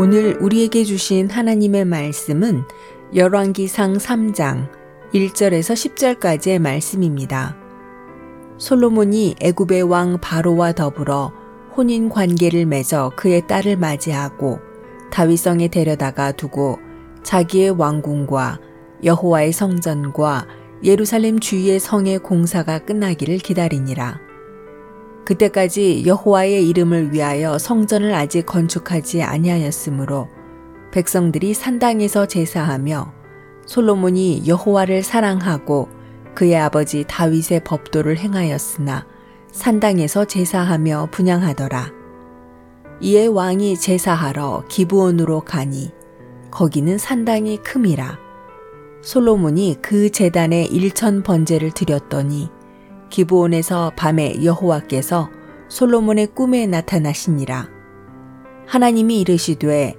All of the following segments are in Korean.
오늘 우리에게 주신 하나님의 말씀은 열왕기상 3장 1절에서 10절까지의 말씀입니다. 솔로몬이 애굽의 왕 바로와 더불어 혼인 관계를 맺어 그의 딸을 맞이하고 다윗성에 데려다가 두고 자기의 왕궁과 여호와의 성전과 예루살렘 주위의 성의 공사가 끝나기를 기다리니라. 그때까지 여호와의 이름을 위하여 성전을 아직 건축하지 아니하였으므로 백성들이 산당에서 제사하며 솔로몬이 여호와를 사랑하고 그의 아버지 다윗의 법도를 행하였으나 산당에서 제사하며 분양하더라. 이에 왕이 제사하러 기부원으로 가니 거기는 산당이 큼이라. 솔로몬이 그 재단에 일천 번제를 드렸더니 기브온에서 밤에 여호와께서 솔로몬의 꿈에 나타나시니라. 하나님이 이르시되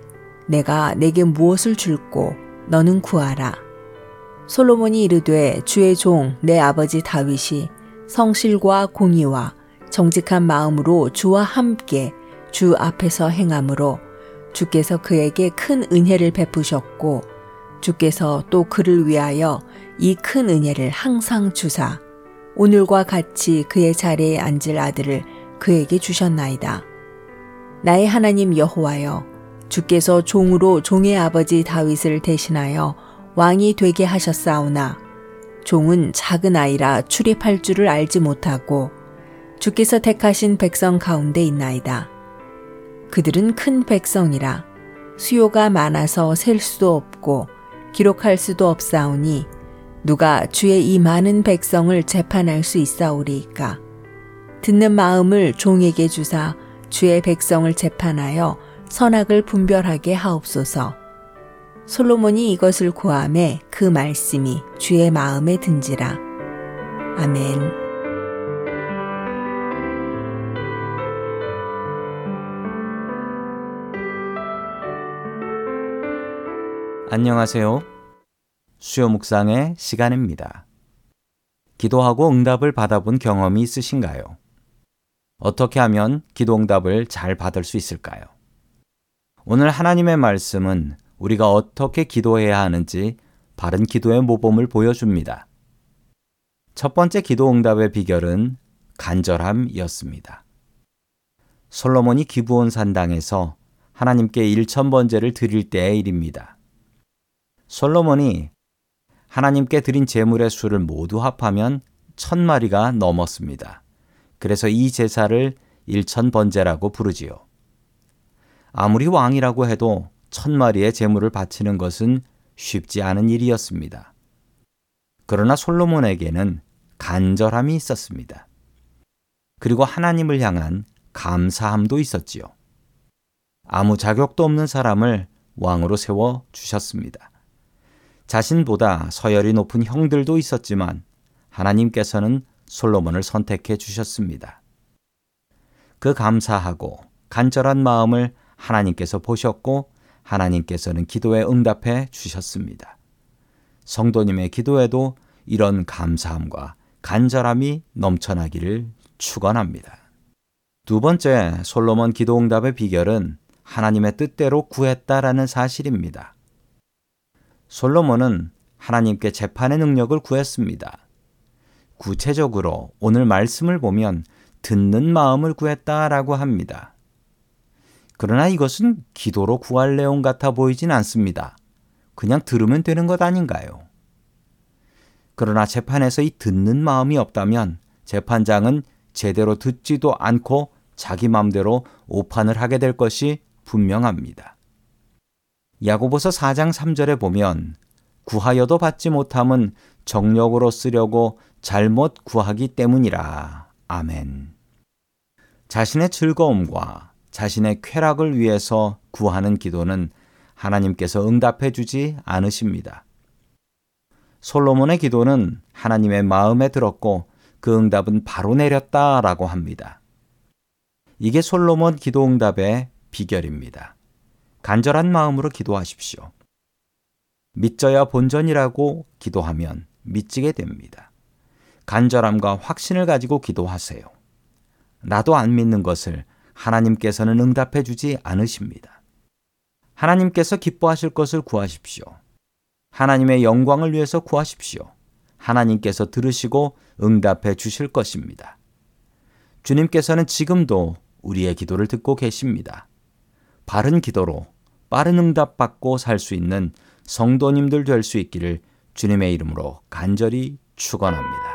내가 내게 무엇을 줄고 너는 구하라. 솔로몬이 이르되 주의 종 내 아버지 다윗이 성실과 공의와 정직한 마음으로 주와 함께 주 앞에서 행함으로 주께서 그에게 큰 은혜를 베푸셨고 주께서 또 그를 위하여 이 큰 은혜를 항상 주사 오늘과 같이 그의 자리에 앉을 아들을 그에게 주셨나이다. 나의 하나님 여호와여 주께서 종으로 종의 아버지 다윗을 대신하여 왕이 되게 하셨사오나 종은 작은 아이라 출입할 줄을 알지 못하고 주께서 택하신 백성 가운데 있나이다. 그들은 큰 백성이라 수요가 많아서 셀 수도 없고 기록할 수도 없사오니 누가 주의 이 많은 백성을 재판할 수 있사오리이까? 듣는 마음을 종에게 주사 주의 백성을 재판하여 선악을 분별하게 하옵소서. 솔로몬이 이것을 구함에 그 말씀이 주의 마음에 든지라. 아멘. 안녕하세요. 수요 묵상의 시간입니다. 기도하고 응답을 받아본 경험이 있으신가요? 어떻게 하면 기도 응답을 잘 받을 수 있을까요? 오늘 하나님의 말씀은 우리가 어떻게 기도해야 하는지 바른 기도의 모범을 보여줍니다. 첫 번째 기도 응답의 비결은 간절함이었습니다. 솔로몬이 기부온 산당에서 하나님께 일천 번제를 드릴 때의 일입니다. 솔로몬이 하나님께 드린 제물의 수를 모두 합하면 천 마리가 넘었습니다. 그래서 이 제사를 일천 번제라고 부르지요. 아무리 왕이라고 해도 천 마리의 제물을 바치는 것은 쉽지 않은 일이었습니다. 그러나 솔로몬에게는 간절함이 있었습니다. 그리고 하나님을 향한 감사함도 있었지요. 아무 자격도 없는 사람을 왕으로 세워 주셨습니다. 자신보다 서열이 높은 형들도 있었지만 하나님께서는 솔로몬을 선택해 주셨습니다. 그 감사하고 간절한 마음을 하나님께서 보셨고 하나님께서는 기도에 응답해 주셨습니다. 성도님의 기도에도 이런 감사함과 간절함이 넘쳐나기를 축원합니다. 두 번째 솔로몬 기도 응답의 비결은 하나님의 뜻대로 구했다라는 사실입니다. 솔로몬은 하나님께 재판의 능력을 구했습니다. 구체적으로 오늘 말씀을 보면 듣는 마음을 구했다라고 합니다. 그러나 이것은 기도로 구할 내용 같아 보이진 않습니다. 그냥 들으면 되는 것 아닌가요? 그러나 재판에서 이 듣는 마음이 없다면 재판장은 제대로 듣지도 않고 자기 마음대로 오판을 하게 될 것이 분명합니다. 야고보서 4장 3절에 보면 구하여도 받지 못함은 정력으로 쓰려고 잘못 구하기 때문이라. 아멘. 자신의 즐거움과 자신의 쾌락을 위해서 구하는 기도는 하나님께서 응답해 주지 않으십니다. 솔로몬의 기도는 하나님의 마음에 들었고 그 응답은 바로 내렸다라고 합니다. 이게 솔로몬 기도 응답의 비결입니다. 간절한 마음으로 기도하십시오. 믿져야 본전이라고 기도하면 믿지게 됩니다. 간절함과 확신을 가지고 기도하세요. 나도 안 믿는 것을 하나님께서는 응답해 주지 않으십니다. 하나님께서 기뻐하실 것을 구하십시오. 하나님의 영광을 위해서 구하십시오. 하나님께서 들으시고 응답해 주실 것입니다. 주님께서는 지금도 우리의 기도를 듣고 계십니다. 바른 기도로 빠른 응답 받고 살 수 있는 성도님들 될 수 있기를 주님의 이름으로 간절히 축원합니다.